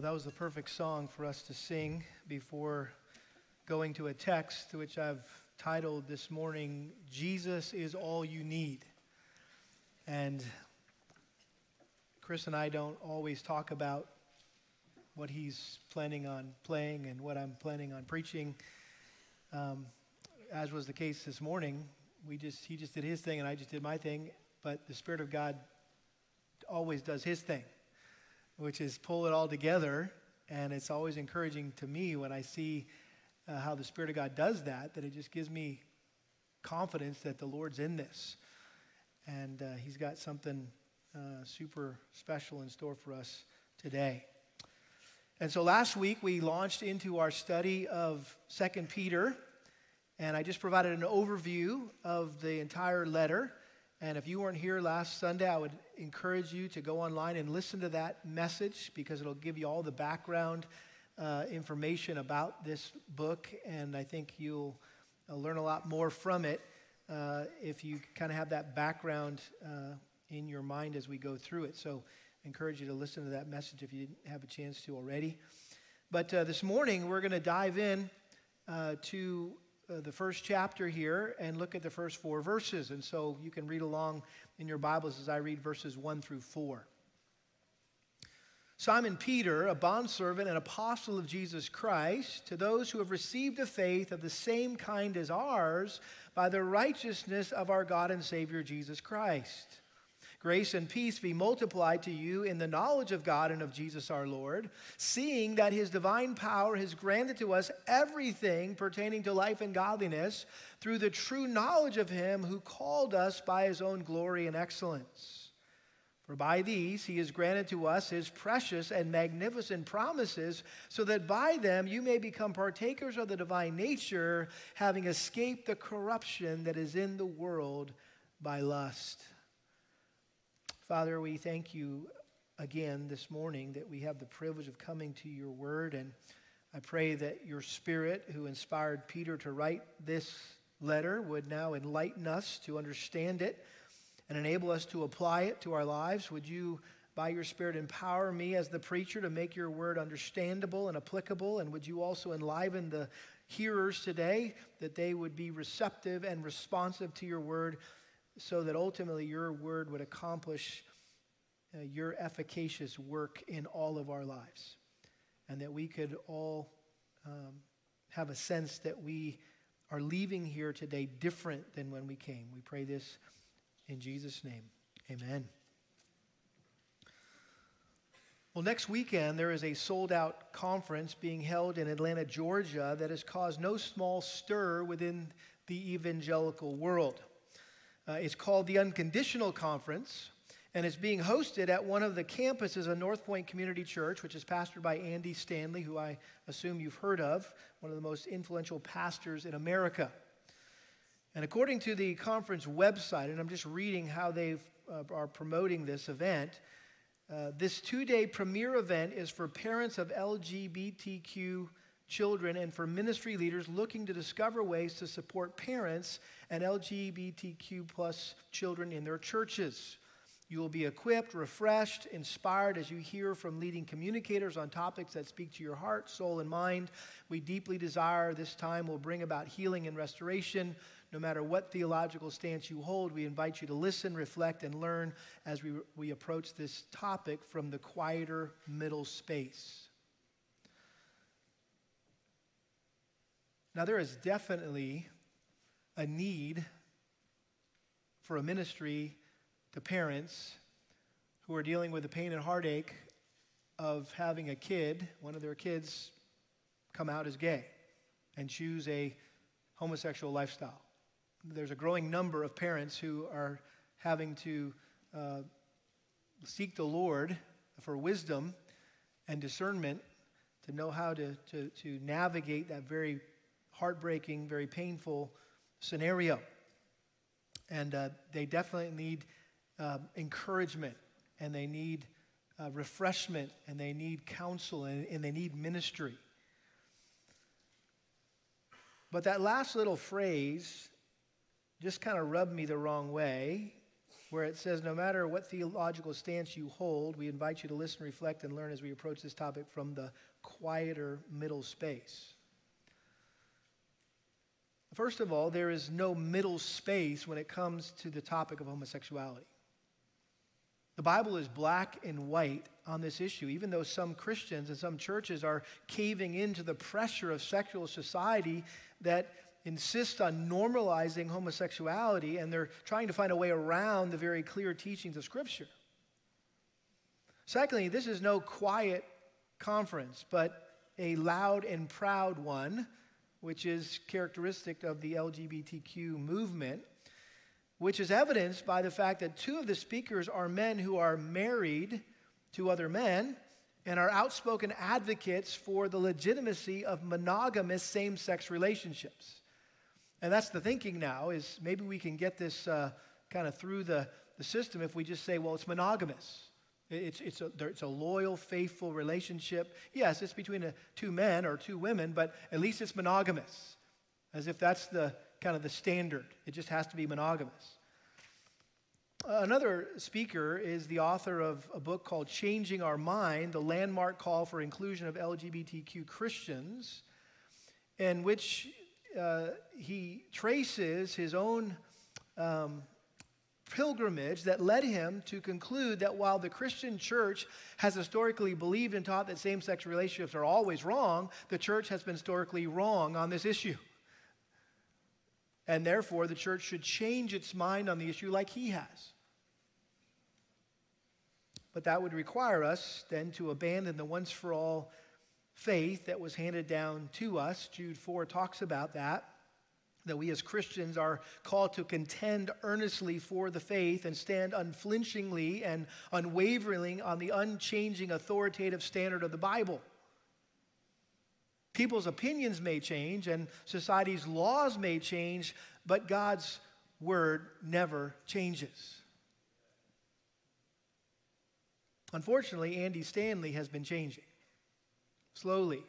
Well, that was the perfect song for us to sing before going to a text which I've titled this morning, Jesus is All You Need. And Chris and I don't always talk about what he's planning on playing and what I'm planning on preaching. Um, as was the case this morning, we just he just did his thing and I just did my thing. But the Spirit of God always does his thing which is pull it all together. And it's always encouraging to me when I see uh, how the Spirit of God does that, that it just gives me confidence that the Lord's in this. And uh, He's got something uh, super special in store for us today. And so last week we launched into our study of Second Peter, and I just provided an overview of the entire letter. And if you weren't here last Sunday, I would encourage you to go online and listen to that message because it'll give you all the background uh, information about this book. And I think you'll uh, learn a lot more from it uh, if you kind of have that background uh, in your mind as we go through it. So I encourage you to listen to that message if you didn't have a chance to already. But uh, this morning, we're going to dive in uh, to uh, the first chapter here and look at the first four verses. And so you can read along in your Bibles as I read verses 1 through 4. Simon Peter, a bondservant and apostle of Jesus Christ, to those who have received a faith of the same kind as ours by the righteousness of our God and Savior Jesus Christ. Grace and peace be multiplied to you in the knowledge of God and of Jesus our Lord, seeing that his divine power has granted to us everything pertaining to life and godliness through the true knowledge of him who called us by his own glory and excellence. For by these he has granted to us his precious and magnificent promises, so that by them you may become partakers of the divine nature, having escaped the corruption that is in the world by lust. Father, we thank you again this morning that we have the privilege of coming to your word. And I pray that your spirit, who inspired Peter to write this letter, would now enlighten us to understand it and enable us to apply it to our lives. Would you, by your spirit, empower me as the preacher to make your word understandable and applicable? And would you also enliven the hearers today that they would be receptive and responsive to your word? So that ultimately your word would accomplish uh, your efficacious work in all of our lives. And that we could all um, have a sense that we are leaving here today different than when we came. We pray this in Jesus' name. Amen. Well, next weekend, there is a sold out conference being held in Atlanta, Georgia, that has caused no small stir within the evangelical world. Uh, it's called the Unconditional Conference, and it's being hosted at one of the campuses of North Point Community Church, which is pastored by Andy Stanley, who I assume you've heard of, one of the most influential pastors in America. And according to the conference website, and I'm just reading how they uh, are promoting this event, uh, this two day premier event is for parents of LGBTQ children and for ministry leaders looking to discover ways to support parents and LGBTQ plus children in their churches. You will be equipped, refreshed, inspired as you hear from leading communicators on topics that speak to your heart, soul, and mind. We deeply desire this time will bring about healing and restoration. No matter what theological stance you hold, we invite you to listen, reflect, and learn as we, we approach this topic from the quieter middle space. Now, there is definitely a need for a ministry to parents who are dealing with the pain and heartache of having a kid, one of their kids, come out as gay and choose a homosexual lifestyle. There's a growing number of parents who are having to uh, seek the Lord for wisdom and discernment to know how to, to, to navigate that very heartbreaking, very painful scenario. And uh, they definitely need uh, encouragement and they need uh, refreshment and they need counsel and, and they need ministry. But that last little phrase just kind of rubbed me the wrong way where it says, No matter what theological stance you hold, we invite you to listen, reflect, and learn as we approach this topic from the quieter middle space. First of all, there is no middle space when it comes to the topic of homosexuality. The Bible is black and white on this issue, even though some Christians and some churches are caving into the pressure of secular society that insists on normalizing homosexuality and they're trying to find a way around the very clear teachings of Scripture. Secondly, this is no quiet conference, but a loud and proud one, which is characteristic of the LGBTQ movement, which is evidenced by the fact that two of the speakers are men who are married to other men and are outspoken advocates for the legitimacy of monogamous same sex relationships. And that's the thinking now is maybe we can get this uh, kind of through the, the system if we just say, well, it's monogamous. It's, it's, a, it's a loyal, faithful relationship. Yes, it's between a, two men or two women, but at least it's monogamous, as if that's the kind of the standard. It just has to be monogamous. Another speaker is the author of a book called Changing Our Mind, the landmark call for inclusion of LGBTQ Christians, in which uh, he traces his own um, pilgrimage that led him to conclude that while the Christian church has historically believed and taught that same sex relationships are always wrong, the church has been historically wrong on this issue. And therefore, the church should change its mind on the issue like he has. But that would require us then to abandon the once for all faith that was handed down to us. Jude 4 talks about that. That we as Christians are called to contend earnestly for the faith and stand unflinchingly and unwaveringly on the unchanging authoritative standard of the Bible. People's opinions may change and society's laws may change, but God's word never changes. Unfortunately, Andy Stanley has been changing slowly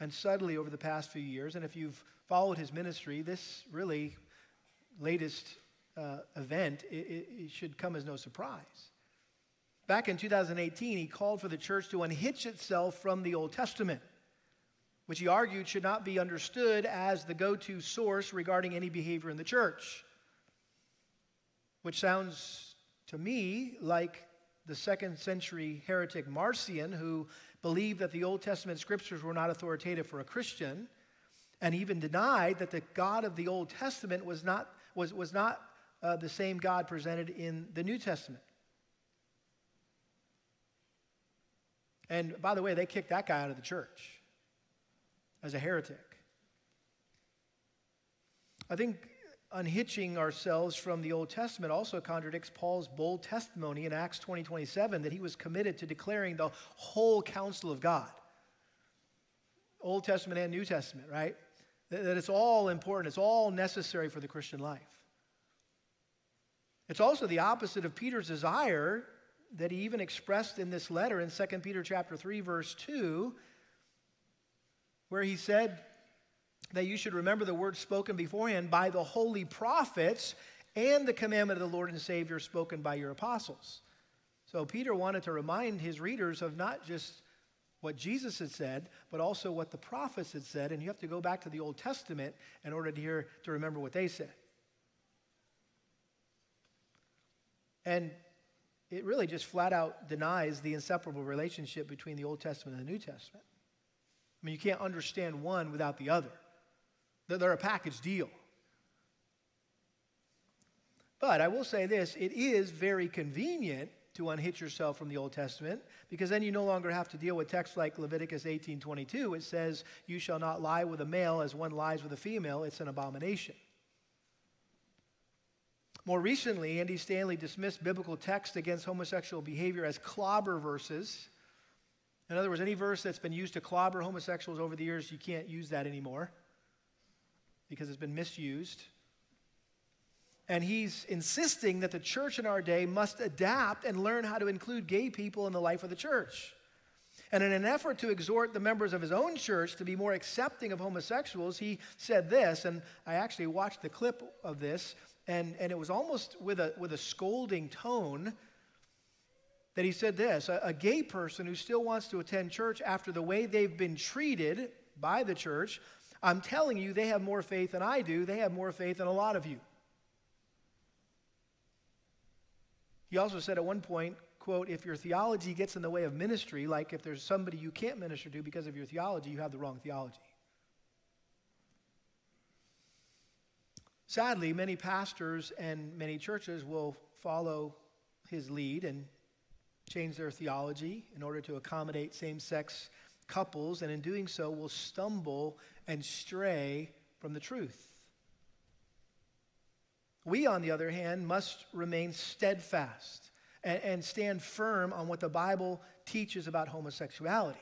and subtly over the past few years. And if you've followed his ministry, this really latest uh, event, it, it should come as no surprise. Back in 2018, he called for the church to unhitch itself from the Old Testament, which he argued should not be understood as the go to source regarding any behavior in the church. Which sounds to me like the second century heretic Marcion, who believed that the Old Testament scriptures were not authoritative for a Christian, and even denied that the God of the Old Testament was not, was, was not uh, the same God presented in the New Testament. And by the way, they kicked that guy out of the church as a heretic. I think unhitching ourselves from the Old Testament also contradicts Paul's bold testimony in Acts 20 27 that he was committed to declaring the whole counsel of God. Old Testament and New Testament, right? That it's all important, it's all necessary for the Christian life. It's also the opposite of Peter's desire that he even expressed in this letter in 2 Peter chapter 3 verse 2 where he said that you should remember the words spoken beforehand by the holy prophets and the commandment of the Lord and Savior spoken by your apostles. So Peter wanted to remind his readers of not just what Jesus had said, but also what the prophets had said. And you have to go back to the Old Testament in order to hear to remember what they said. And it really just flat out denies the inseparable relationship between the Old Testament and the New Testament. I mean, you can't understand one without the other. They're a package deal. But I will say this it is very convenient to unhitch yourself from the Old Testament because then you no longer have to deal with texts like Leviticus 18:22 it says you shall not lie with a male as one lies with a female it's an abomination. More recently, Andy Stanley dismissed biblical text against homosexual behavior as clobber verses. In other words, any verse that's been used to clobber homosexuals over the years, you can't use that anymore because it's been misused. And he's insisting that the church in our day must adapt and learn how to include gay people in the life of the church. And in an effort to exhort the members of his own church to be more accepting of homosexuals, he said this, and I actually watched the clip of this And, and it was almost with a, with a scolding tone that he said this a, a gay person who still wants to attend church after the way they've been treated by the church, I'm telling you, they have more faith than I do. They have more faith than a lot of you. He also said at one point, quote, if your theology gets in the way of ministry, like if there's somebody you can't minister to because of your theology, you have the wrong theology. Sadly, many pastors and many churches will follow his lead and change their theology in order to accommodate same sex couples, and in doing so, will stumble and stray from the truth. We, on the other hand, must remain steadfast and, and stand firm on what the Bible teaches about homosexuality.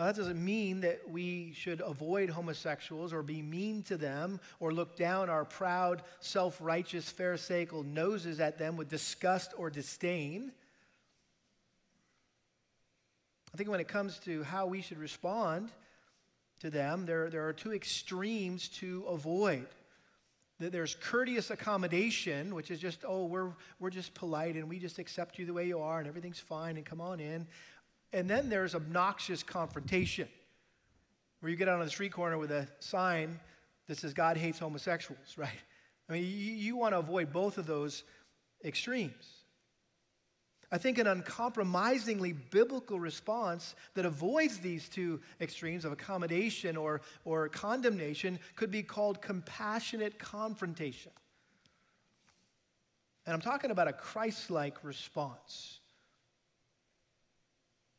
Now, that doesn't mean that we should avoid homosexuals or be mean to them or look down our proud, self righteous, Pharisaical noses at them with disgust or disdain. I think when it comes to how we should respond to them, there, there are two extremes to avoid. There's courteous accommodation, which is just, oh, we're, we're just polite and we just accept you the way you are and everything's fine and come on in. And then there's obnoxious confrontation, where you get out on the street corner with a sign that says God hates homosexuals, right? I mean, you, you want to avoid both of those extremes. I think an uncompromisingly biblical response that avoids these two extremes of accommodation or, or condemnation could be called compassionate confrontation. And I'm talking about a Christ like response.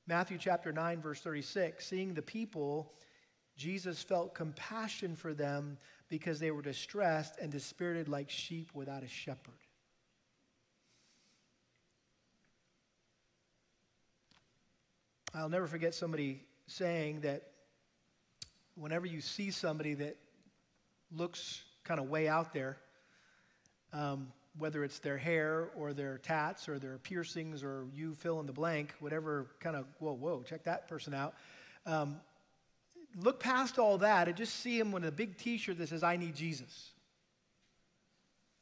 Matthew chapter 9, verse 36 seeing the people, Jesus felt compassion for them because they were distressed and dispirited like sheep without a shepherd. I'll never forget somebody saying that whenever you see somebody that looks kind of way out there, um, whether it's their hair or their tats or their piercings or you fill in the blank, whatever kind of, whoa, whoa, check that person out. Um, look past all that and just see him with a big t shirt that says, I need Jesus.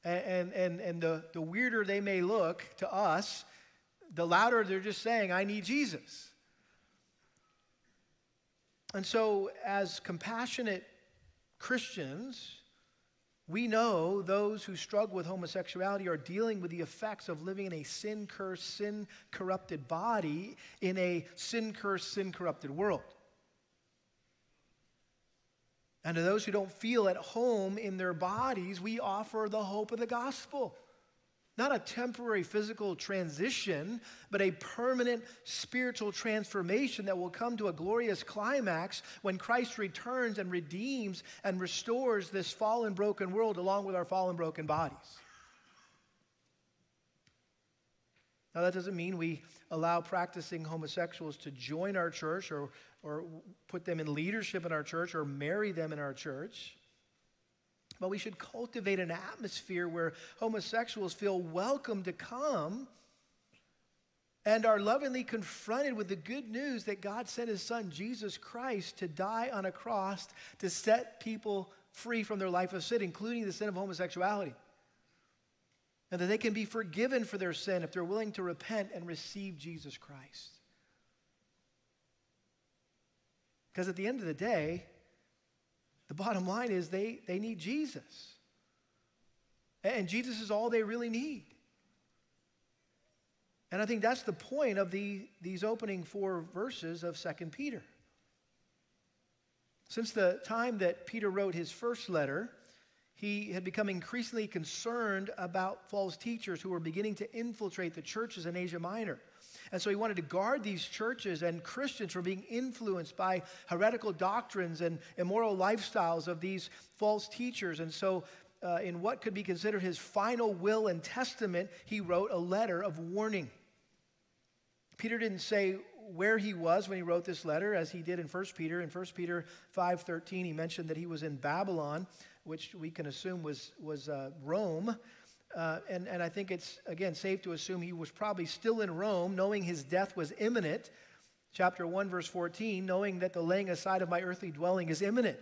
And, and, and the, the weirder they may look to us, the louder they're just saying, I need Jesus. And so, as compassionate Christians, we know those who struggle with homosexuality are dealing with the effects of living in a sin cursed, sin corrupted body in a sin cursed, sin corrupted world. And to those who don't feel at home in their bodies, we offer the hope of the gospel. Not a temporary physical transition, but a permanent spiritual transformation that will come to a glorious climax when Christ returns and redeems and restores this fallen, broken world along with our fallen, broken bodies. Now, that doesn't mean we allow practicing homosexuals to join our church or, or put them in leadership in our church or marry them in our church. But we should cultivate an atmosphere where homosexuals feel welcome to come and are lovingly confronted with the good news that God sent his son, Jesus Christ, to die on a cross to set people free from their life of sin, including the sin of homosexuality. And that they can be forgiven for their sin if they're willing to repent and receive Jesus Christ. Because at the end of the day, the bottom line is they, they need Jesus. And Jesus is all they really need. And I think that's the point of the, these opening four verses of 2 Peter. Since the time that Peter wrote his first letter, he had become increasingly concerned about false teachers who were beginning to infiltrate the churches in Asia Minor. And so he wanted to guard these churches and Christians from being influenced by heretical doctrines and immoral lifestyles of these false teachers. And so, uh, in what could be considered his final will and testament, he wrote a letter of warning. Peter didn't say where he was when he wrote this letter, as he did in 1 Peter. In 1 Peter 5.13, he mentioned that he was in Babylon, which we can assume was, was uh, Rome. Uh, and, and I think it's, again, safe to assume he was probably still in Rome, knowing his death was imminent. Chapter 1, verse 14, knowing that the laying aside of my earthly dwelling is imminent.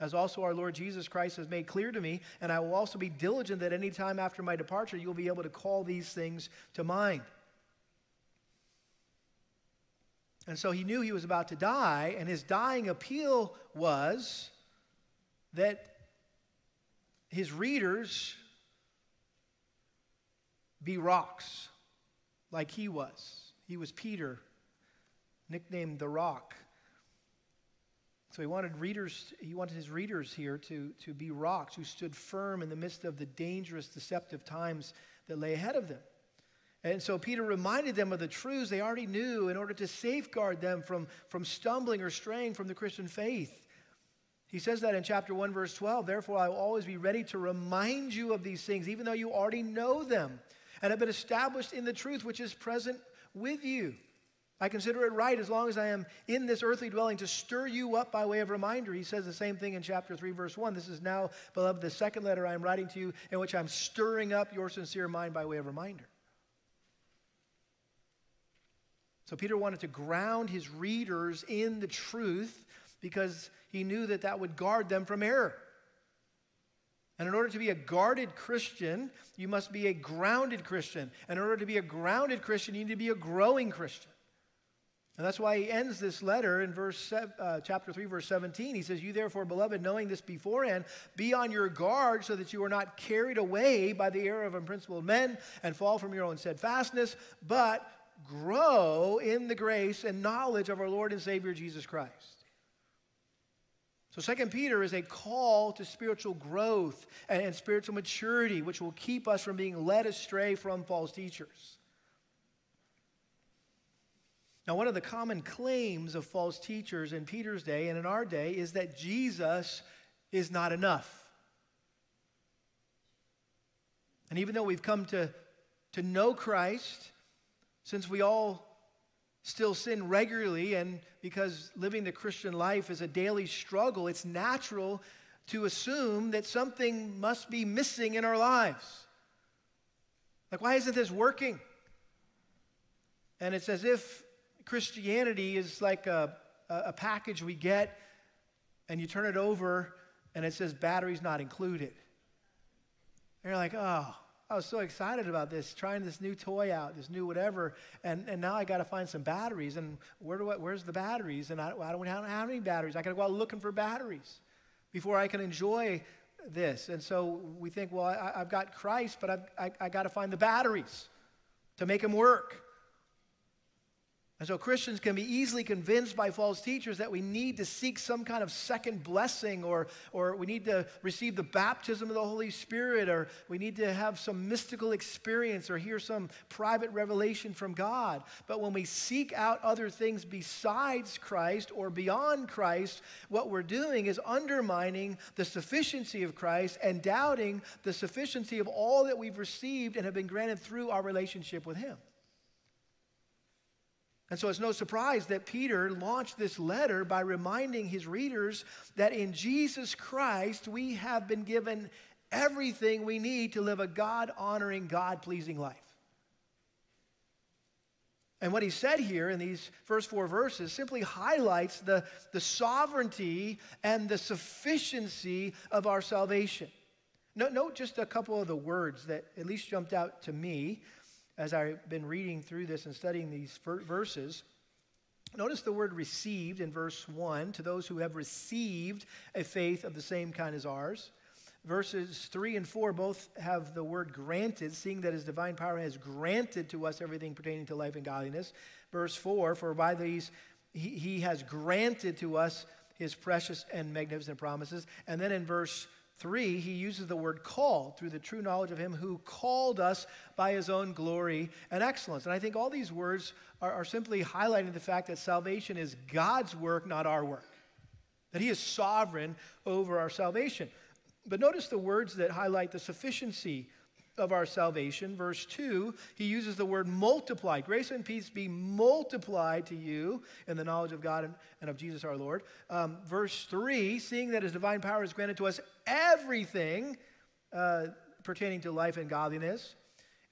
as also our Lord Jesus Christ has made clear to me, and I will also be diligent that any time after my departure you will be able to call these things to mind. And so he knew he was about to die, and his dying appeal was that his readers be rocks like he was. He was Peter, nicknamed the rock. So he wanted readers, he wanted his readers here to, to be rocks who stood firm in the midst of the dangerous, deceptive times that lay ahead of them. And so Peter reminded them of the truths they already knew in order to safeguard them from, from stumbling or straying from the Christian faith. He says that in chapter 1, verse 12. Therefore, I will always be ready to remind you of these things, even though you already know them and have been established in the truth which is present with you. I consider it right as long as I am in this earthly dwelling to stir you up by way of reminder. He says the same thing in chapter 3, verse 1. This is now, beloved, the second letter I am writing to you, in which I'm stirring up your sincere mind by way of reminder. So Peter wanted to ground his readers in the truth because he knew that that would guard them from error. And in order to be a guarded Christian, you must be a grounded Christian. And in order to be a grounded Christian, you need to be a growing Christian. And that's why he ends this letter in verse uh, chapter 3 verse 17. He says, "You therefore, beloved, knowing this beforehand, be on your guard so that you are not carried away by the error of unprincipled men and fall from your own steadfastness, but grow in the grace and knowledge of our Lord and Savior Jesus Christ." So Second Peter is a call to spiritual growth and, and spiritual maturity, which will keep us from being led astray from false teachers. Now, one of the common claims of false teachers in Peter's day and in our day is that Jesus is not enough. And even though we've come to, to know Christ, since we all still sin regularly, and because living the Christian life is a daily struggle, it's natural to assume that something must be missing in our lives. Like, why isn't this working? And it's as if Christianity is like a, a package we get, and you turn it over, and it says batteries not included. And you're like, oh, I was so excited about this, trying this new toy out, this new whatever, and, and now I got to find some batteries. And where do I, where's the batteries? And I, I don't have any batteries. I got to go out looking for batteries before I can enjoy this. And so we think, well, I, have got Christ, but I've, I, I got to find the batteries to make him work. And so Christians can be easily convinced by false teachers that we need to seek some kind of second blessing or, or we need to receive the baptism of the Holy Spirit or we need to have some mystical experience or hear some private revelation from God. But when we seek out other things besides Christ or beyond Christ, what we're doing is undermining the sufficiency of Christ and doubting the sufficiency of all that we've received and have been granted through our relationship with Him. And so it's no surprise that Peter launched this letter by reminding his readers that in Jesus Christ we have been given everything we need to live a God honoring, God pleasing life. And what he said here in these first four verses simply highlights the, the sovereignty and the sufficiency of our salvation. Note, note just a couple of the words that at least jumped out to me as I've been reading through this and studying these verses. Notice the word received in verse 1 to those who have received a faith of the same kind as ours. Verses 3 and 4 both have the word granted, seeing that his divine power has granted to us everything pertaining to life and godliness. Verse 4 For by these he, he has granted to us his precious and magnificent promises. And then in verse 3, he uses the word call through the true knowledge of him who called us by his own glory and excellence. And I think all these words are, are simply highlighting the fact that salvation is God's work, not our work. That he is sovereign over our salvation. But notice the words that highlight the sufficiency of our salvation. Verse 2, he uses the word multiply. Grace and peace be multiplied to you in the knowledge of God and, and of Jesus our Lord. Um, verse 3, seeing that his divine power has granted to us everything uh, pertaining to life and godliness.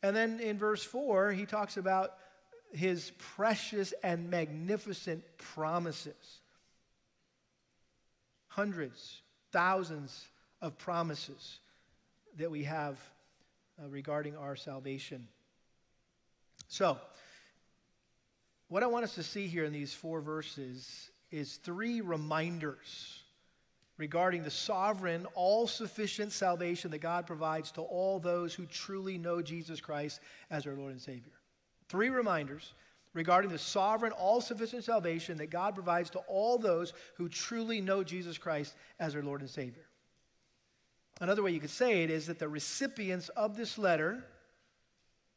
And then in verse 4, he talks about his precious and magnificent promises. Hundreds, thousands of promises that we have uh, regarding our salvation. So, what I want us to see here in these four verses is three reminders regarding the sovereign, all sufficient salvation that God provides to all those who truly know Jesus Christ as our Lord and Savior. Three reminders regarding the sovereign, all sufficient salvation that God provides to all those who truly know Jesus Christ as their Lord and Savior. Another way you could say it is that the recipients of this letter,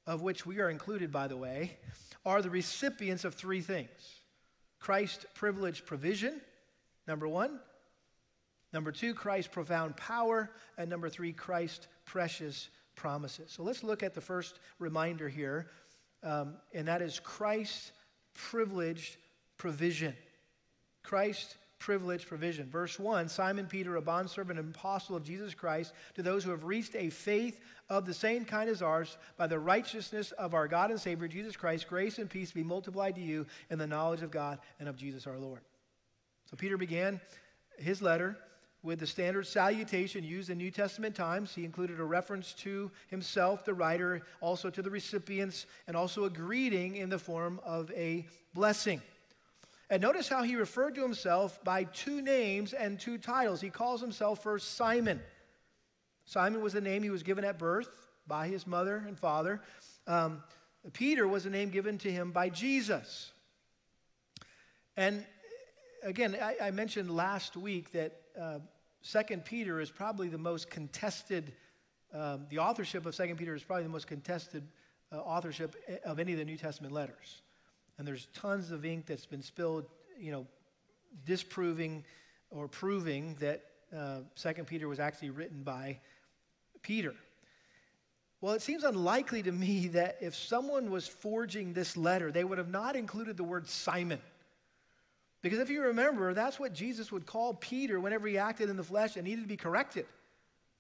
of which we are included, by the way, are the recipients of three things Christ privileged provision, number one. Number two, Christ's profound power. And number three, Christ's precious promises. So let's look at the first reminder here, um, and that is Christ's privileged provision. Christ privilege provision. Verse 1 Simon Peter, a bondservant and apostle of Jesus Christ, to those who have reached a faith of the same kind as ours, by the righteousness of our God and Savior Jesus Christ, grace and peace be multiplied to you in the knowledge of God and of Jesus our Lord. So Peter began his letter with the standard salutation used in New Testament times. He included a reference to himself, the writer, also to the recipients, and also a greeting in the form of a blessing. And notice how he referred to himself by two names and two titles. He calls himself first Simon. Simon was the name he was given at birth by his mother and father. Um, Peter was the name given to him by Jesus. And again, I, I mentioned last week that uh, Second Peter is probably the most contested. Um, the authorship of Second Peter is probably the most contested uh, authorship of any of the New Testament letters and there's tons of ink that's been spilled, you know, disproving or proving that uh, Second Peter was actually written by Peter. Well, it seems unlikely to me that if someone was forging this letter, they would have not included the word Simon. Because if you remember, that's what Jesus would call Peter whenever he acted in the flesh and needed to be corrected.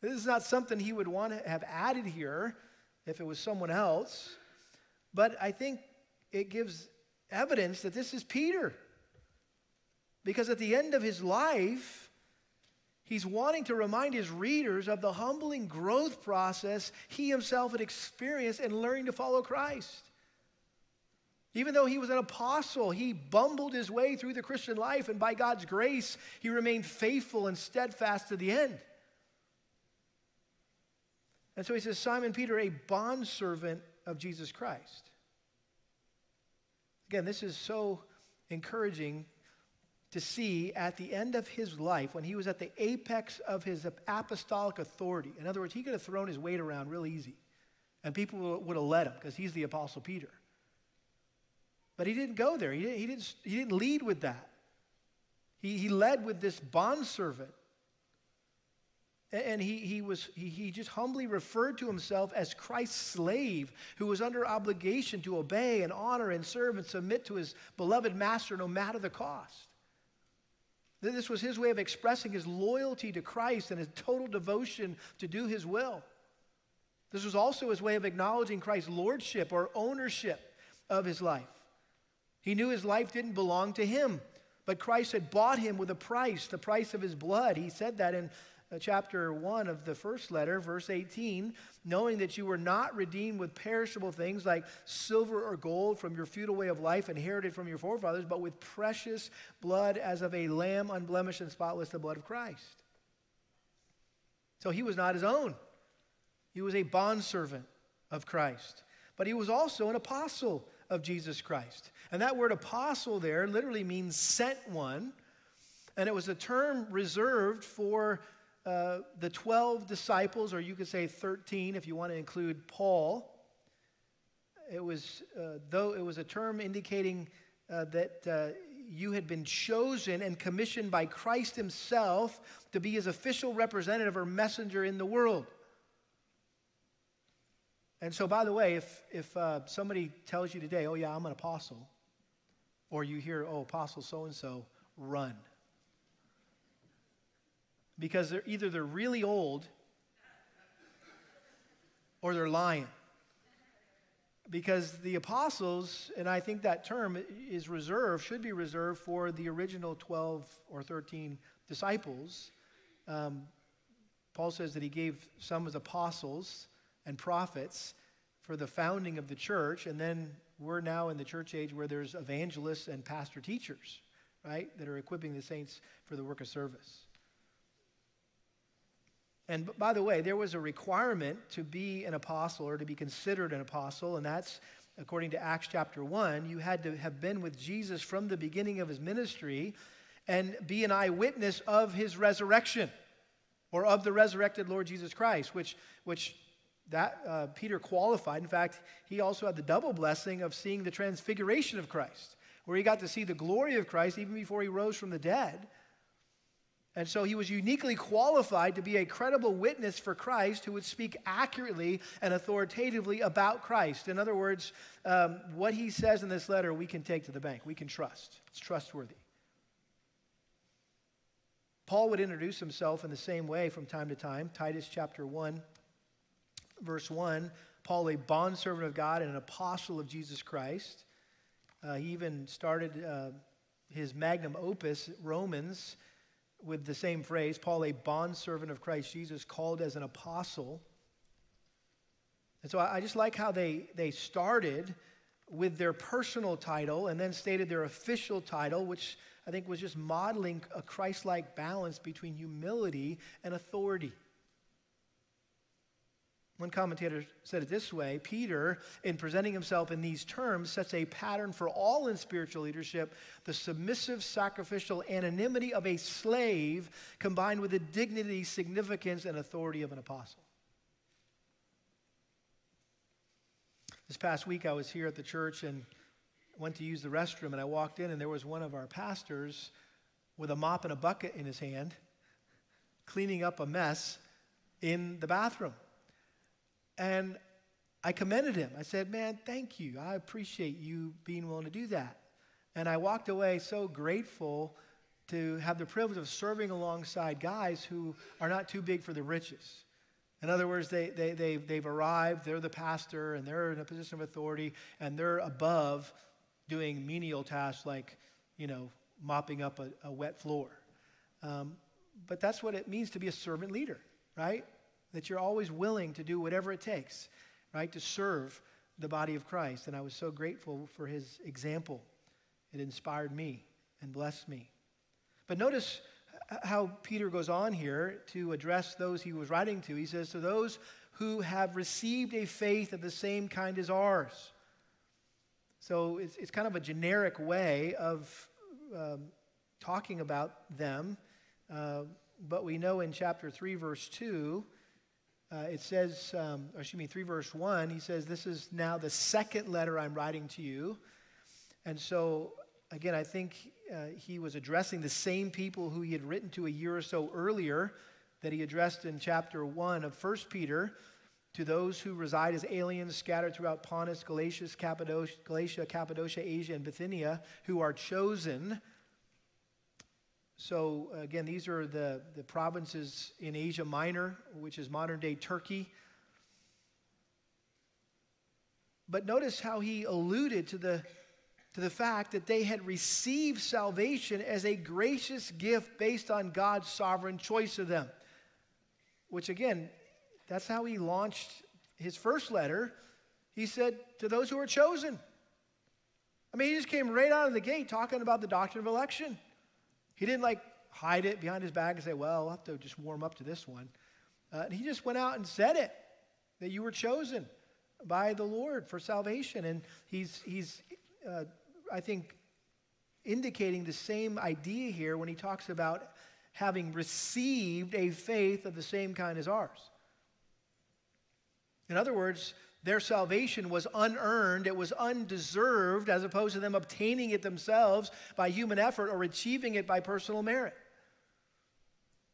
This is not something he would want to have added here if it was someone else. But I think it gives evidence that this is Peter. Because at the end of his life, he's wanting to remind his readers of the humbling growth process he himself had experienced in learning to follow Christ. Even though he was an apostle, he bumbled his way through the Christian life, and by God's grace, he remained faithful and steadfast to the end. And so he says, Simon Peter, a bondservant of Jesus Christ. Again, this is so encouraging to see at the end of his life, when he was at the apex of his apostolic authority. In other words, he could have thrown his weight around real easy, and people would have let him because he's the Apostle Peter. But he didn't go there. He didn't, he didn't, he didn't lead with that. He, he led with this bondservant and he, he, was, he, he just humbly referred to himself as Christ's slave who was under obligation to obey and honor and serve and submit to his beloved master no matter the cost. This was his way of expressing his loyalty to Christ and his total devotion to do his will. This was also his way of acknowledging Christ's lordship or ownership of his life. He knew his life didn't belong to him, but Christ had bought him with a price, the price of his blood. He said that in Uh, chapter 1 of the first letter, verse 18, knowing that you were not redeemed with perishable things like silver or gold from your futile way of life inherited from your forefathers, but with precious blood as of a lamb unblemished and spotless, the blood of Christ. So he was not his own. He was a bondservant of Christ. But he was also an apostle of Jesus Christ. And that word apostle there literally means sent one. And it was a term reserved for uh, the 12 disciples, or you could say 13 if you want to include Paul. It was, uh, though it was a term indicating uh, that uh, you had been chosen and commissioned by Christ Himself to be His official representative or messenger in the world. And so, by the way, if, if uh, somebody tells you today, oh, yeah, I'm an apostle, or you hear, oh, apostle so and so, run because they're either they're really old or they're lying. Because the apostles, and I think that term is reserved, should be reserved for the original 12 or 13 disciples. um, Paul says that he gave some as apostles and prophets for the founding of the church, and then we're now in the church age where there's evangelists and pastor teachers, right, that are equipping the saints for the work of service. And by the way, there was a requirement to be an apostle or to be considered an apostle, and that's according to Acts chapter 1. You had to have been with Jesus from the beginning of his ministry and be an eyewitness of his resurrection or of the resurrected Lord Jesus Christ, which, which that uh, Peter qualified. In fact, he also had the double blessing of seeing the transfiguration of Christ, where he got to see the glory of Christ even before he rose from the dead. And so he was uniquely qualified to be a credible witness for Christ who would speak accurately and authoritatively about Christ. In other words, um, what he says in this letter, we can take to the bank. We can trust. It's trustworthy. Paul would introduce himself in the same way from time to time. Titus chapter 1, verse 1 Paul, a bondservant of God and an apostle of Jesus Christ. Uh, he even started uh, his magnum opus, Romans with the same phrase Paul, a bondservant of Christ Jesus, called as an apostle. And so I just like how they, they started with their personal title and then stated their official title, which I think was just modeling a Christ like balance between humility and authority. One commentator said it this way Peter, in presenting himself in these terms, sets a pattern for all in spiritual leadership the submissive, sacrificial anonymity of a slave combined with the dignity, significance, and authority of an apostle. This past week, I was here at the church and went to use the restroom, and I walked in, and there was one of our pastors with a mop and a bucket in his hand, cleaning up a mess in the bathroom. And I commended him. I said, Man, thank you. I appreciate you being willing to do that. And I walked away so grateful to have the privilege of serving alongside guys who are not too big for the riches. In other words, they, they, they, they've arrived, they're the pastor, and they're in a position of authority, and they're above doing menial tasks like, you know, mopping up a, a wet floor. Um, but that's what it means to be a servant leader, right? That you're always willing to do whatever it takes, right, to serve the body of Christ. And I was so grateful for his example. It inspired me and blessed me. But notice how Peter goes on here to address those he was writing to. He says, To those who have received a faith of the same kind as ours. So it's, it's kind of a generic way of um, talking about them. Uh, but we know in chapter 3, verse 2, uh, it says, um, or excuse me, 3 verse 1, he says, This is now the second letter I'm writing to you. And so, again, I think uh, he was addressing the same people who he had written to a year or so earlier that he addressed in chapter 1 of 1 Peter to those who reside as aliens scattered throughout Pontus, Galatia, Cappadocia, Galatia, Cappadocia, Asia, and Bithynia, who are chosen so, again, these are the, the provinces in Asia Minor, which is modern day Turkey. But notice how he alluded to the, to the fact that they had received salvation as a gracious gift based on God's sovereign choice of them. Which, again, that's how he launched his first letter. He said, To those who are chosen. I mean, he just came right out of the gate talking about the doctrine of election. He didn't like hide it behind his back and say, well, I'll have to just warm up to this one. Uh, he just went out and said it that you were chosen by the Lord for salvation. And he's, he's uh, I think, indicating the same idea here when he talks about having received a faith of the same kind as ours. In other words, their salvation was unearned, it was undeserved, as opposed to them obtaining it themselves by human effort or achieving it by personal merit.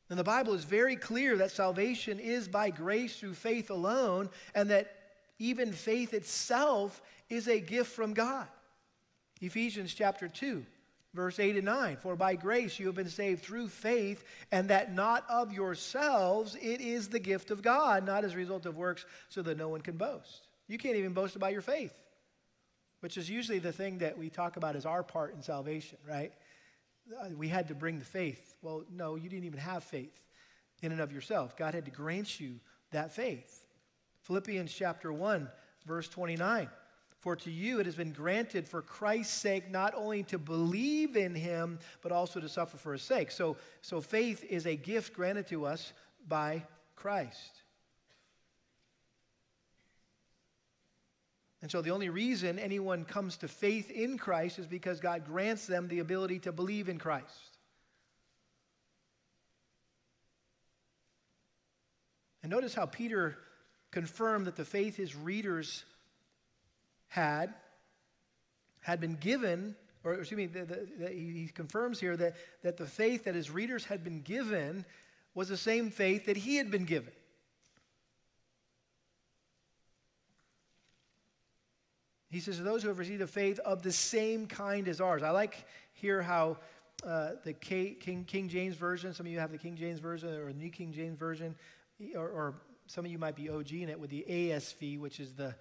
And the Bible is very clear that salvation is by grace through faith alone, and that even faith itself is a gift from God. Ephesians chapter 2, verse 8 and 9. For by grace you have been saved through faith, and that not of yourselves, it is the gift of God, not as a result of works, so that no one can boast. You can't even boast about your faith, which is usually the thing that we talk about as our part in salvation, right? Uh, we had to bring the faith. Well, no, you didn't even have faith. in and of yourself. God had to grant you that faith. Philippians chapter 1, verse 29. For to you it has been granted for Christ's sake not only to believe in him, but also to suffer for his sake. So, so faith is a gift granted to us by Christ. And so the only reason anyone comes to faith in Christ is because God grants them the ability to believe in Christ. And notice how Peter confirmed that the faith his readers had, had been given, or excuse me, the, the, the, he confirms here that, that the faith that his readers had been given was the same faith that he had been given. He says, those who have received a faith of the same kind as ours. I like here how uh, the K, King, King James Version, some of you have the King James Version or the New King James Version, or, or some of you might be OG in it with the ASV, which is the,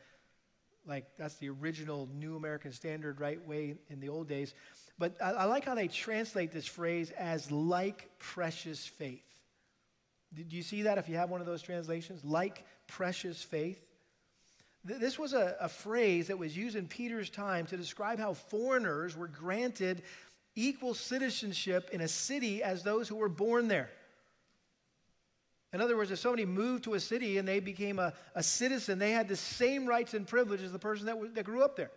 like, that's the original New American Standard, right, way in the old days. But I, I like how they translate this phrase as like precious faith. Do you see that if you have one of those translations? Like precious faith. This was a, a, phrase that was used in Peter's time to describe how foreigners were granted equal citizenship in a city as those who were born there. In other words, if somebody moved to a city and they became a, a citizen, they had the same rights and privileges as the person that, that grew up there.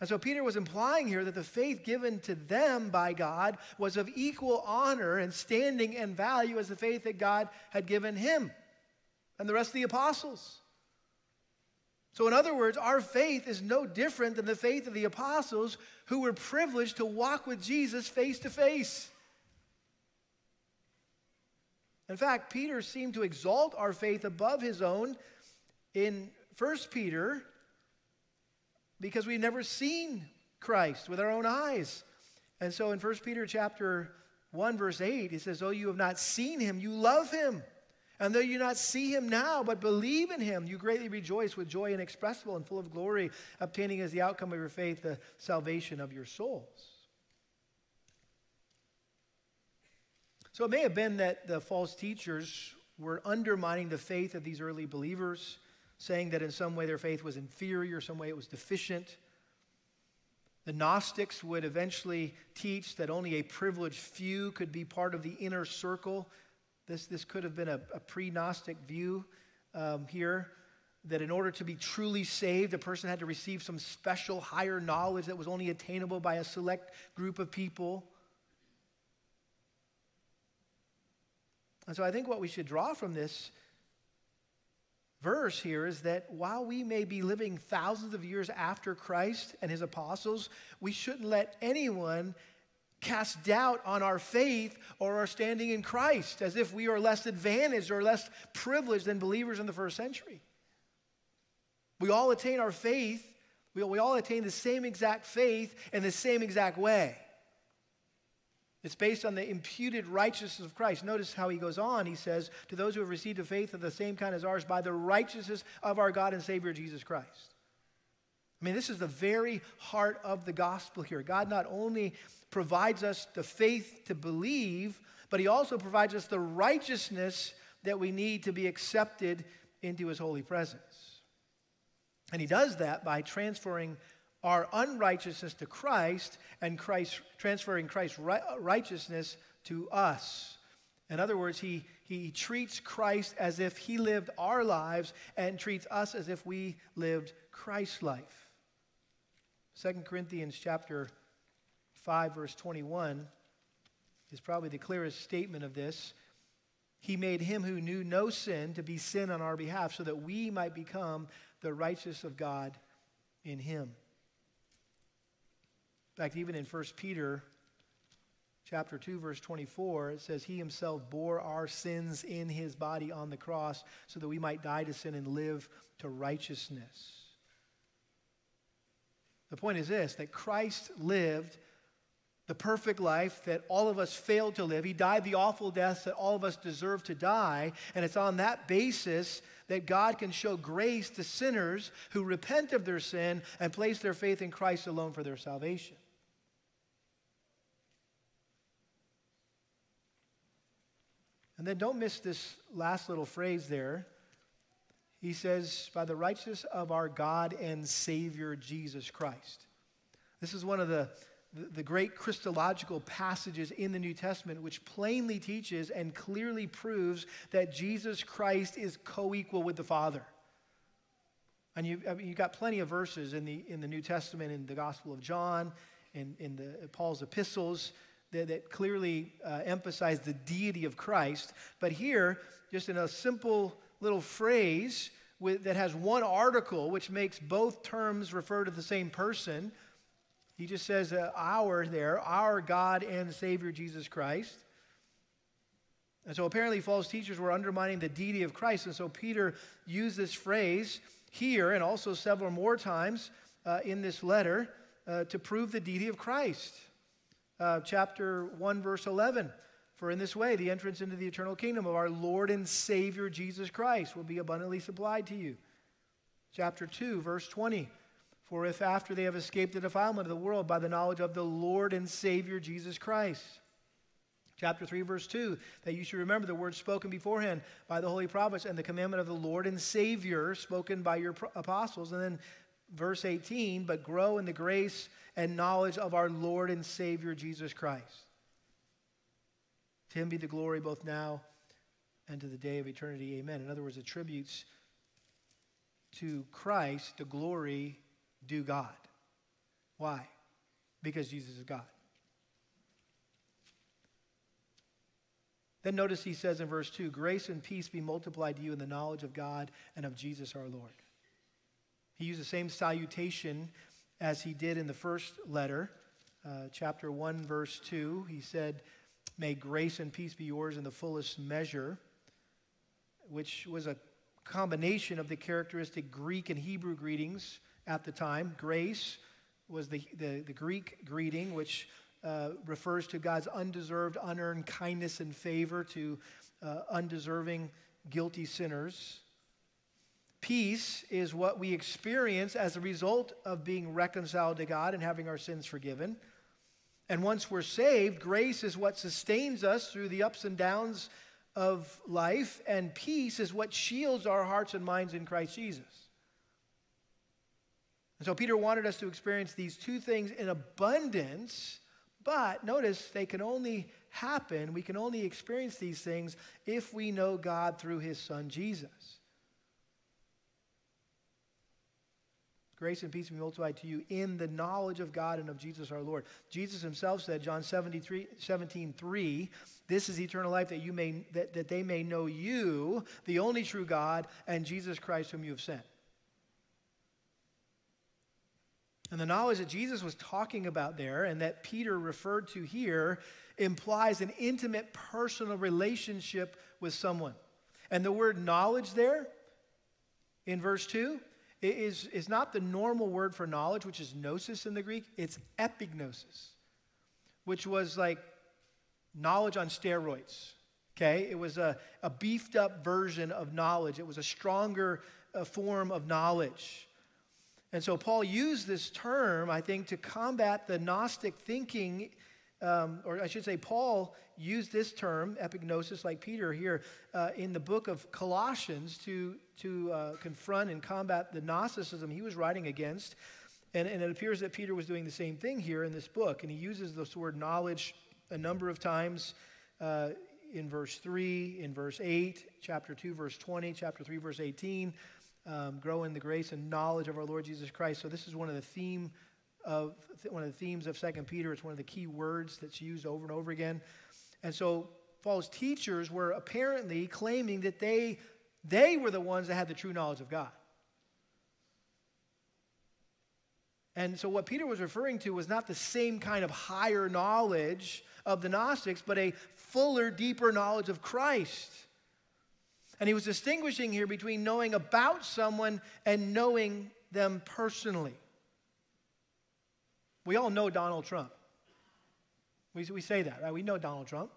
And so Peter was implying here that the faith given to them by God was of equal honor and standing and value as the faith that God had given him and the rest of the apostles. So, in other words, our faith is no different than the faith of the apostles who were privileged to walk with Jesus face to face. In fact, Peter seemed to exalt our faith above his own in 1 Peter because we've never seen Christ with our own eyes. And so in 1 Peter chapter 1 verse 8 he says, "Oh you have not seen him, you love him. And though you not see him now, but believe in him, you greatly rejoice with joy inexpressible and full of glory, obtaining as the outcome of your faith the salvation of your souls. So it may have been that the false teachers were undermining the faith of these early believers, saying that in some way their faith was inferior, some way it was deficient. The Gnostics would eventually teach that only a privileged few could be part of the inner circle this, this could have been a, a pre Gnostic view um, here that in order to be truly saved, a person had to receive some special higher knowledge that was only attainable by a select group of people. And so I think what we should draw from this verse here is that while we may be living thousands of years after Christ and his apostles, we shouldn't let anyone cast doubt on our faith or our standing in Christ as if we are less advantaged or less privileged than believers in the first century. We all attain our faith, we, all attain the same exact faith in the same exact way. It's based on the imputed righteousness of Christ. Notice how he goes on. He says, To those who have received a faith of the same kind as ours by the righteousness of our God and Savior Jesus Christ. I mean, this is the very heart of the gospel here. God not only provides us the faith to believe, but He also provides us the righteousness that we need to be accepted into His holy presence. And He does that by transferring our unrighteousness to Christ and Christ transferring Christ's uh, righteousness to us. In other words, he, he treats Christ as if he lived our lives and treats us as if we lived Christ's life. 2 Corinthians chapter 5, verse 21, is probably the clearest statement of this. He made him who knew no sin to be sin on our behalf so that we might become the righteousness of God in him. In fact, even in 1 Peter chapter 2 verse 24 it says he himself bore our sins in his body on the cross so that we might die to sin and live to righteousness. The point is this that Christ lived the perfect life that all of us failed to live. He died the awful deaths that all of us deserve to die. And it's on that basis that God can show grace to sinners who repent of their sin and place their faith in Christ alone for their salvation. And then don't miss this last little phrase there. He says, by the righteousness of our God and Savior Jesus Christ. This is one of the, the, great Christological passages in the New Testament, which plainly teaches and clearly proves that Jesus Christ is co equal with the Father. And you, I mean, you've got plenty of verses in the, in the New Testament, in the Gospel of John, in, in the, Paul's epistles, that, that clearly uh, emphasize the deity of Christ. But here, just in a simple little phrase with, that has one article, which makes both terms refer to the same person, he just says uh, our there, our God and Savior Jesus Christ. And so apparently, false teachers were undermining the deity of Christ. And so Peter used this phrase here and also several more times uh, in this letter uh, to prove the deity of Christ. Uh, chapter 1, verse 11. For in this way, the entrance into the eternal kingdom of our Lord and Savior Jesus Christ will be abundantly supplied to you. Chapter 2, verse 20. For if after they have escaped the defilement of the world by the knowledge of the Lord and Savior Jesus Christ, chapter 3, verse 2, that you should remember the words spoken beforehand by the holy prophets and the commandment of the Lord and Savior spoken by your apostles. And then verse 18, but grow in the grace and knowledge of our Lord and Savior Jesus Christ. To him be the glory both now and to the day of eternity. Amen. In other words, attributes to Christ the glory due God. Why? Because Jesus is God. Then notice he says in verse 2 Grace and peace be multiplied to you in the knowledge of God and of Jesus our Lord. He used the same salutation as he did in the first letter, uh, chapter 1, verse 2. He said, May grace and peace be yours in the fullest measure, which was a combination of the characteristic Greek and Hebrew greetings at the time. Grace was the, the, the Greek greeting, which uh, refers to God's undeserved, unearned kindness and favor to uh, undeserving, guilty sinners. Peace is what we experience as a result of being reconciled to God and having our sins forgiven. And once we're saved, grace is what sustains us through the ups and downs of life, and peace is what shields our hearts and minds in Christ Jesus. And so Peter wanted us to experience these two things in abundance but notice they can only happen, we can only experience these things if we know God through his son Jesus. Grace and peace be multiplied to you in the knowledge of God and of Jesus our Lord. Jesus himself said, John 73, 17, 3, this is eternal life that, you may, that, that they may know you, the only true God, and Jesus Christ whom you have sent. And the knowledge that Jesus was talking about there and that Peter referred to here implies an intimate personal relationship with someone. And the word knowledge there in verse 2 is, is not the normal word for knowledge, which is gnosis in the Greek, it's epignosis, which was like knowledge on steroids. Okay? It was a, a beefed up version of knowledge, it was a stronger uh, form of knowledge. And so Paul used this term, I think, to combat the Gnostic thinking, um, or I should say, Paul used this term, epignosis, like Peter here, uh, in the book of Colossians to, to uh, confront and combat the Gnosticism he was writing against. And, and it appears that Peter was doing the same thing here in this book. And he uses this word knowledge a number of times uh, in verse 3, in verse 8, chapter 2, verse 20, chapter 3, verse 18 um, grow in the grace and knowledge of our Lord Jesus Christ. So this is one of the theme of one of the themes of Second Peter. It's one of the key words that's used over and over again. And so Paul's teachers were apparently claiming that they they were the ones that had the true knowledge of God. And so, what Peter was referring to was not the same kind of higher knowledge of the Gnostics, but a fuller, deeper knowledge of Christ. And he was distinguishing here between knowing about someone and knowing them personally. We all know Donald Trump. We, we say that, right? We know Donald Trump.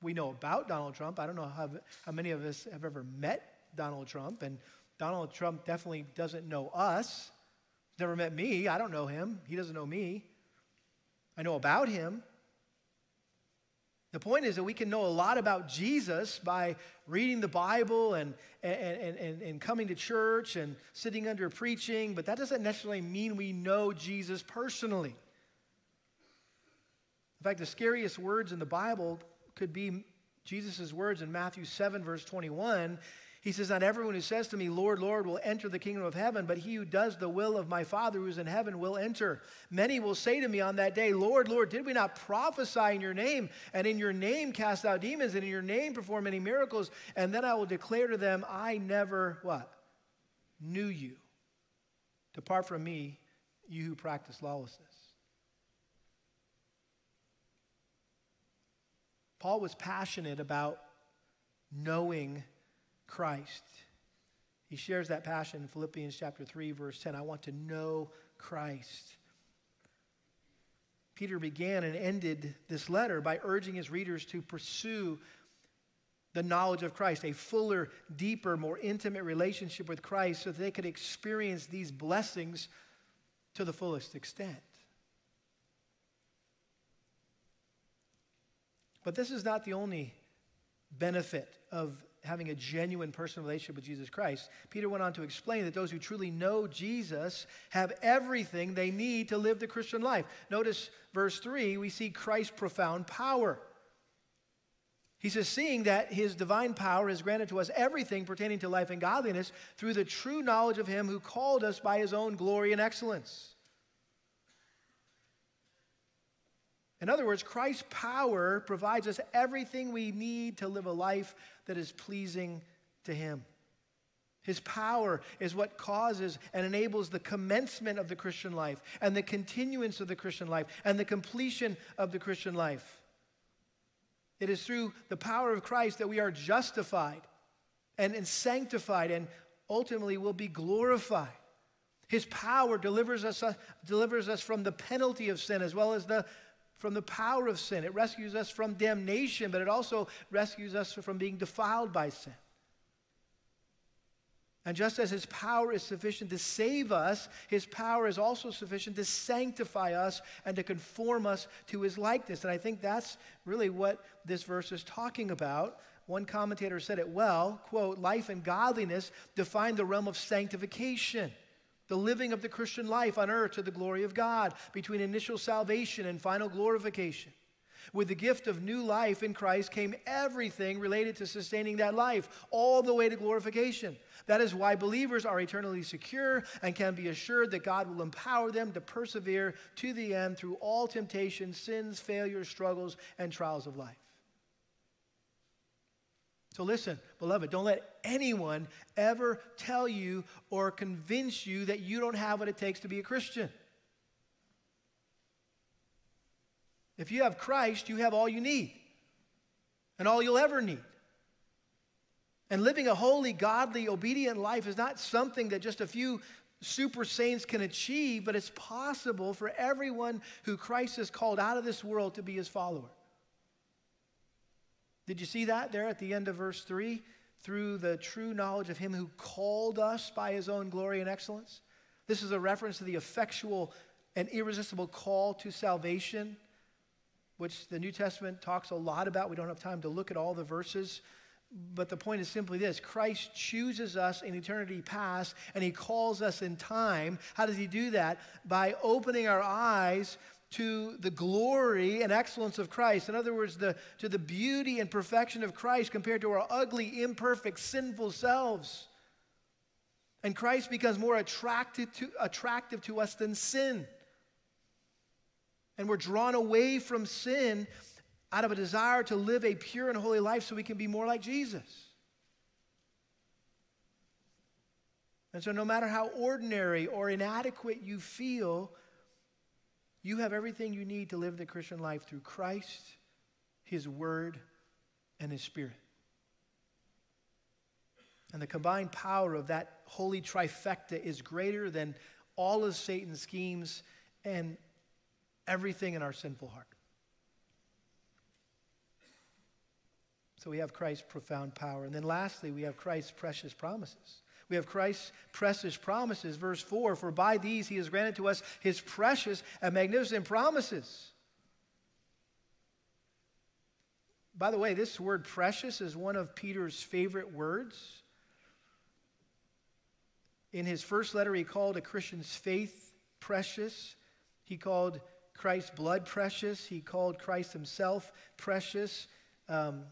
We know about Donald Trump. I don't know how, how many of us have ever met Donald Trump, and Donald Trump definitely doesn't know us. Never met me. I don't know him. He doesn't know me. I know about him. The point is that we can know a lot about Jesus by reading the Bible and, and, and, and, coming to church and sitting under preaching, but that doesn't necessarily mean we know Jesus personally. In fact, the scariest words in the Bible could be Jesus' words in Matthew 7, verse 21 he says, Not everyone who says to me, Lord, Lord, will enter the kingdom of heaven, but he who does the will of my Father who is in heaven will enter. Many will say to me on that day, Lord, Lord, did we not prophesy in your name, and in your name cast out demons, and in your name perform many miracles? And then I will declare to them, I never, what? Knew you. Depart from me, you who practice lawlessness. Paul was passionate about knowing Christ. He shares that passion in Philippians chapter 3 verse 10. I want to know Christ. Peter began and ended this letter by urging his readers to pursue the knowledge of Christ, a fuller, deeper, more intimate relationship with Christ so that they could experience these blessings to the fullest extent. But this is not the only benefit of having a genuine personal relationship with Jesus Christ, Peter went on to explain that those who truly know Jesus have everything they need to live the Christian life. Notice verse 3, we see Christ's profound power. He says, seeing that his divine power has granted to us everything pertaining to life and godliness through the true knowledge of him who called us by his own glory and excellence. In other words, Christ's power provides us everything we need to live a life that is pleasing to Him. His power is what causes and enables the commencement of the Christian life and the continuance of the Christian life and the completion of the Christian life. It is through the power of Christ that we are justified and, and sanctified and ultimately will be glorified. His power delivers us, uh, delivers us from the penalty of sin as well as the from the power of sin. It rescues us from damnation, but it also rescues us from being defiled by sin. And just as his power is sufficient to save us, his power is also sufficient to sanctify us and to conform us to his likeness. And I think that's really what this verse is talking about. One commentator said it well, quote, life and godliness define the realm of sanctification the living of the Christian life on earth to the glory of God, between initial salvation and final glorification. With the gift of new life in Christ came everything related to sustaining that life, all the way to glorification. That is why believers are eternally secure and can be assured that God will empower them to persevere to the end through all temptations, sins, failures, struggles, and trials of life. So listen, beloved, don't let anyone ever tell you or convince you that you don't have what it takes to be a Christian. If you have Christ, you have all you need and all you'll ever need. And living a holy, godly, obedient life is not something that just a few super saints can achieve, but it's possible for everyone who Christ has called out of this world to be his follower. Did you see that there at the end of verse 3? Through the true knowledge of him who called us by his own glory and excellence. This is a reference to the effectual and irresistible call to salvation, which the New Testament talks a lot about. We don't have time to look at all the verses. But the point is simply this Christ chooses us in eternity past and he calls us in time. How does he do that? By opening our eyes to the glory and excellence of Christ. In other words, the, to the beauty and perfection of Christ compared to our ugly, imperfect, sinful selves. And Christ becomes more to, attractive to us than sin. And we're drawn away from sin out of a desire to live a pure and holy life so we can be more like Jesus. And so, no matter how ordinary or inadequate you feel, you have everything you need to live the Christian life through Christ, His Word, and His Spirit. And the combined power of that holy trifecta is greater than all of Satan's schemes and everything in our sinful heart. So we have Christ's profound power. And then lastly, we have Christ's precious promises. We have Christ's precious promises. Verse 4 For by these he has granted to us his precious and magnificent promises. By the way, this word precious is one of Peter's favorite words. In his first letter, he called a Christian's faith precious. He called Christ's blood precious. He called Christ himself precious. Um,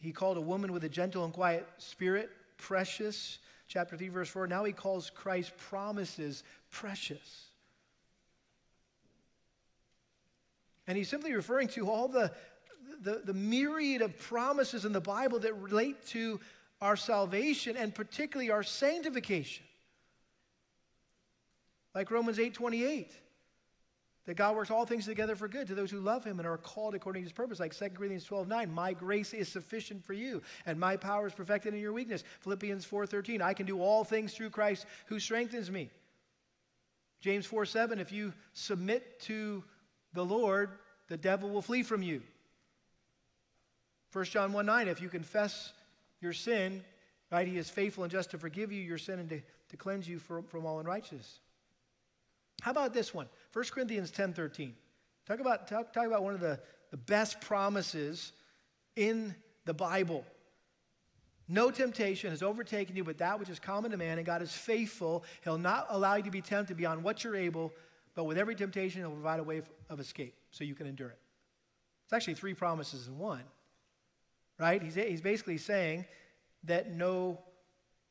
he called a woman with a gentle and quiet spirit precious. Chapter 3, verse 4. Now he calls Christ's promises precious. And he's simply referring to all the, the, the myriad of promises in the Bible that relate to our salvation and particularly our sanctification. Like Romans 8 28, that God works all things together for good to those who love him and are called according to his purpose. Like 2 Corinthians 12 9, my grace is sufficient for you, and my power is perfected in your weakness. Philippians 4 13, I can do all things through Christ who strengthens me. James 4 7, if you submit to the Lord, the devil will flee from you. 1 John 1 9, if you confess your sin, right, he is faithful and just to forgive you your sin and to, to cleanse you from, from all unrighteousness. How about this one? 1 Corinthians 10 13. Talk about, talk, talk about one of the, the best promises in the Bible. No temptation has overtaken you but that which is common to man, and God is faithful. He'll not allow you to be tempted beyond what you're able, but with every temptation, He'll provide a way of escape so you can endure it. It's actually three promises in one right? He's, he's basically saying that no,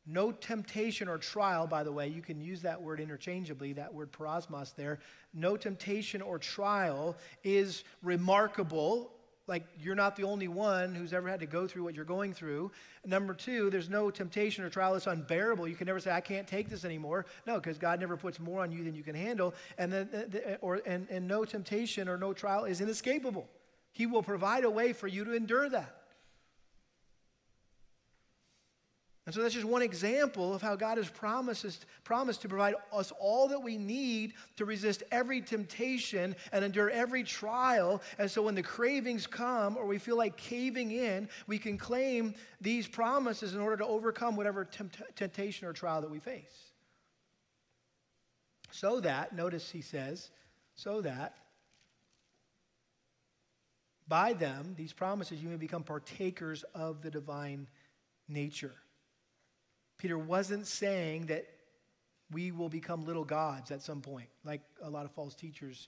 no temptation or trial, by the way, you can use that word interchangeably, that word peirasmos there. No temptation or trial is remarkable. Like you're not the only one who's ever had to go through what you're going through. Number two, there's no temptation or trial that's unbearable. You can never say, I can't take this anymore. No, because God never puts more on you than you can handle. And, then, uh, uh, or, and, and no temptation or no trial is inescapable. He will provide a way for you to endure that. And so that's just one example of how God has promised, promised to provide us all that we need to resist every temptation and endure every trial. And so when the cravings come or we feel like caving in, we can claim these promises in order to overcome whatever tempt- temptation or trial that we face. So that, notice he says, so that by them, these promises, you may become partakers of the divine nature. Peter wasn't saying that we will become little gods at some point, like a lot of false teachers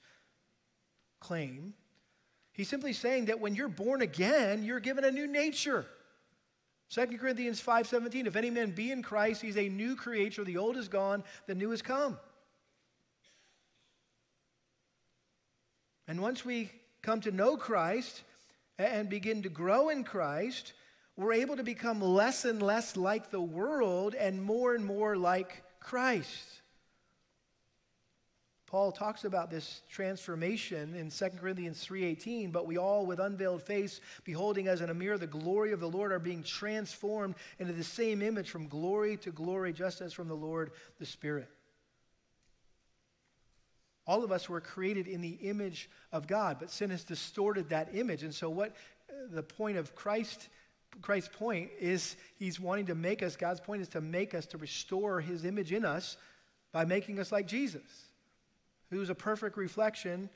claim. He's simply saying that when you're born again, you're given a new nature. 2 Corinthians 5:17 If any man be in Christ, he's a new creature, the old is gone, the new has come. And once we come to know Christ and begin to grow in Christ, we're able to become less and less like the world and more and more like Christ. Paul talks about this transformation in 2 Corinthians 3:18, but we all with unveiled face beholding as in a mirror the glory of the Lord are being transformed into the same image from glory to glory just as from the Lord the Spirit. All of us were created in the image of God, but sin has distorted that image. And so what uh, the point of Christ Christ's point is he's wanting to make us, God's point is to make us, to restore his image in us by making us like Jesus, who's a perfect reflection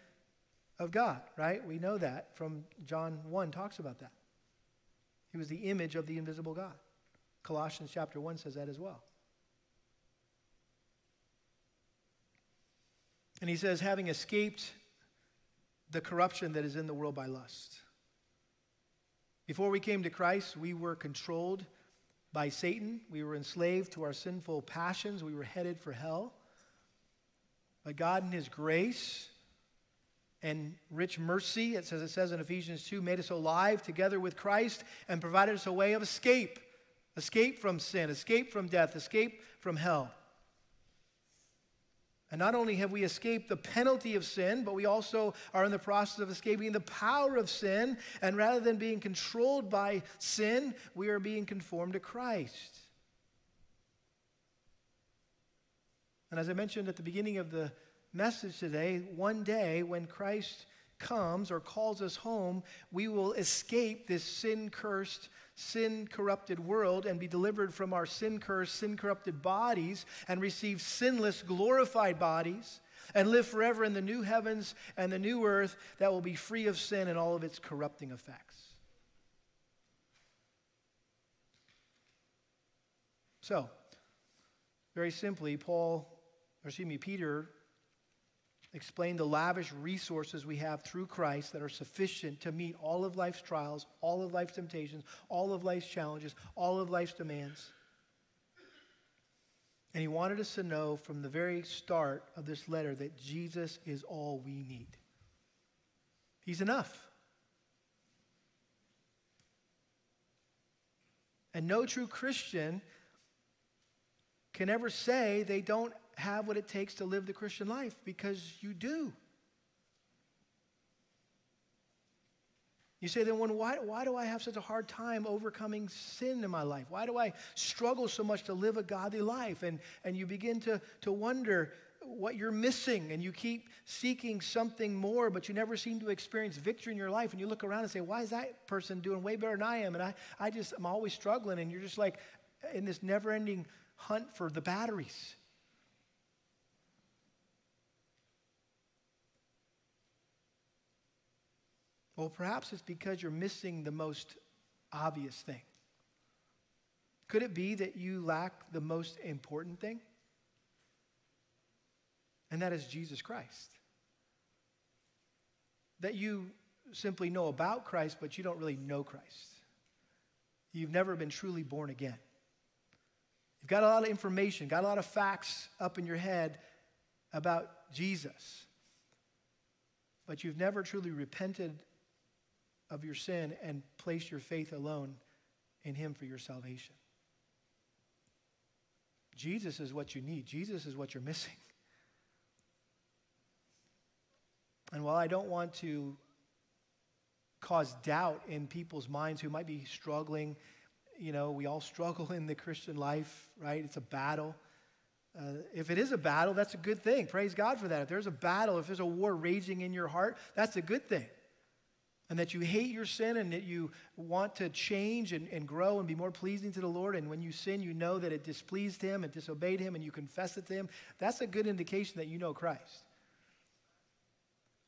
of God, right? We know that from John 1 talks about that. He was the image of the invisible God. Colossians chapter 1 says that as well. And he says, having escaped the corruption that is in the world by lust. Before we came to Christ, we were controlled by Satan. We were enslaved to our sinful passions. We were headed for hell. But God, in His grace and rich mercy, it says, it says in Ephesians 2, made us alive together with Christ and provided us a way of escape escape from sin, escape from death, escape from hell. And not only have we escaped the penalty of sin, but we also are in the process of escaping the power of sin. And rather than being controlled by sin, we are being conformed to Christ. And as I mentioned at the beginning of the message today, one day when Christ comes or calls us home, we will escape this sin cursed sin corrupted world and be delivered from our sin cursed, sin corrupted bodies and receive sinless, glorified bodies and live forever in the new heavens and the new earth that will be free of sin and all of its corrupting effects. So, very simply, Paul, or excuse me, Peter explained the lavish resources we have through Christ that are sufficient to meet all of life's trials, all of life's temptations, all of life's challenges, all of life's demands. And he wanted us to know from the very start of this letter that Jesus is all we need. He's enough. And no true Christian can ever say they don't have what it takes to live the Christian life because you do. You say, then why, why do I have such a hard time overcoming sin in my life? Why do I struggle so much to live a godly life? And, and you begin to, to wonder what you're missing, and you keep seeking something more, but you never seem to experience victory in your life. And you look around and say, why is that person doing way better than I am? And I, I just, I'm always struggling. And you're just like in this never ending hunt for the batteries. Well, perhaps it's because you're missing the most obvious thing. Could it be that you lack the most important thing? And that is Jesus Christ. That you simply know about Christ, but you don't really know Christ. You've never been truly born again. You've got a lot of information, got a lot of facts up in your head about Jesus, but you've never truly repented of your sin and place your faith alone in Him for your salvation. Jesus is what you need, Jesus is what you're missing. And while I don't want to cause doubt in people's minds who might be struggling, you know, we all struggle in the Christian life, right? It's a battle. Uh, if it is a battle, that's a good thing. Praise God for that. If there's a battle, if there's a war raging in your heart, that's a good thing and that you hate your sin and that you want to change and, and grow and be more pleasing to the Lord. And when you sin, you know that it displeased Him and disobeyed Him and you confess it to Him. That's a good indication that you know Christ.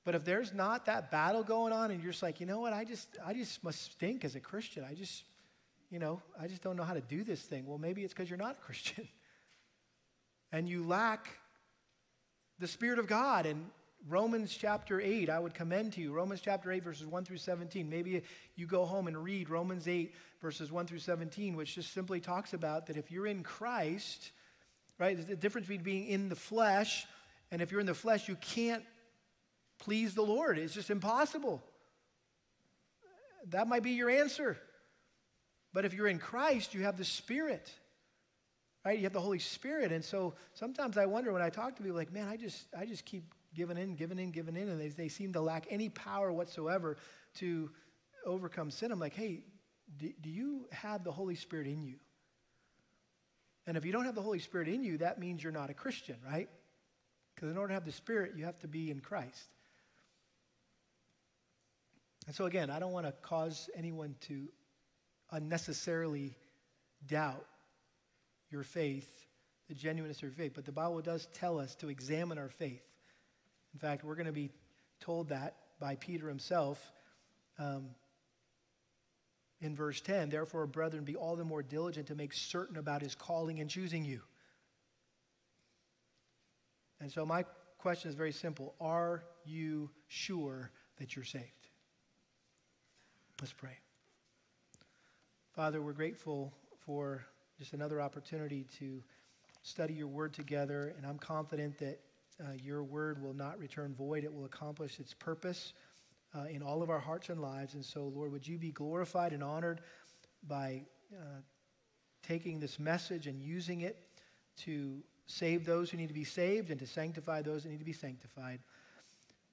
But if there's not that battle going on and you're just like, you know what, I just, I just must stink as a Christian. I just, you know, I just don't know how to do this thing. Well, maybe it's because you're not a Christian. and you lack the Spirit of God. And Romans chapter 8, I would commend to you. Romans chapter 8, verses 1 through 17. Maybe you go home and read Romans 8, verses 1 through 17, which just simply talks about that if you're in Christ, right, the difference between being in the flesh and if you're in the flesh, you can't please the Lord. It's just impossible. That might be your answer. But if you're in Christ, you have the Spirit right you have the holy spirit and so sometimes i wonder when i talk to people like man i just i just keep giving in, giving in, giving in, and they, they seem to lack any power whatsoever to overcome sin. I'm like, hey, do, do you have the Holy Spirit in you? And if you don't have the Holy Spirit in you, that means you're not a Christian, right? Because in order to have the Spirit, you have to be in Christ. And so, again, I don't want to cause anyone to unnecessarily doubt your faith, the genuineness of your faith. But the Bible does tell us to examine our faith. In fact, we're going to be told that by Peter himself um, in verse 10. Therefore, brethren, be all the more diligent to make certain about his calling and choosing you. And so, my question is very simple Are you sure that you're saved? Let's pray. Father, we're grateful for just another opportunity to study your word together, and I'm confident that uh, your word will not return void. It will accomplish its purpose uh, in all of our hearts and lives. And so, Lord, would you be glorified and honored by uh, taking this message and using it to save those who need to be saved and to sanctify those that need to be sanctified.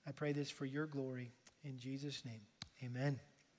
I pray this for your glory. In Jesus' name, amen.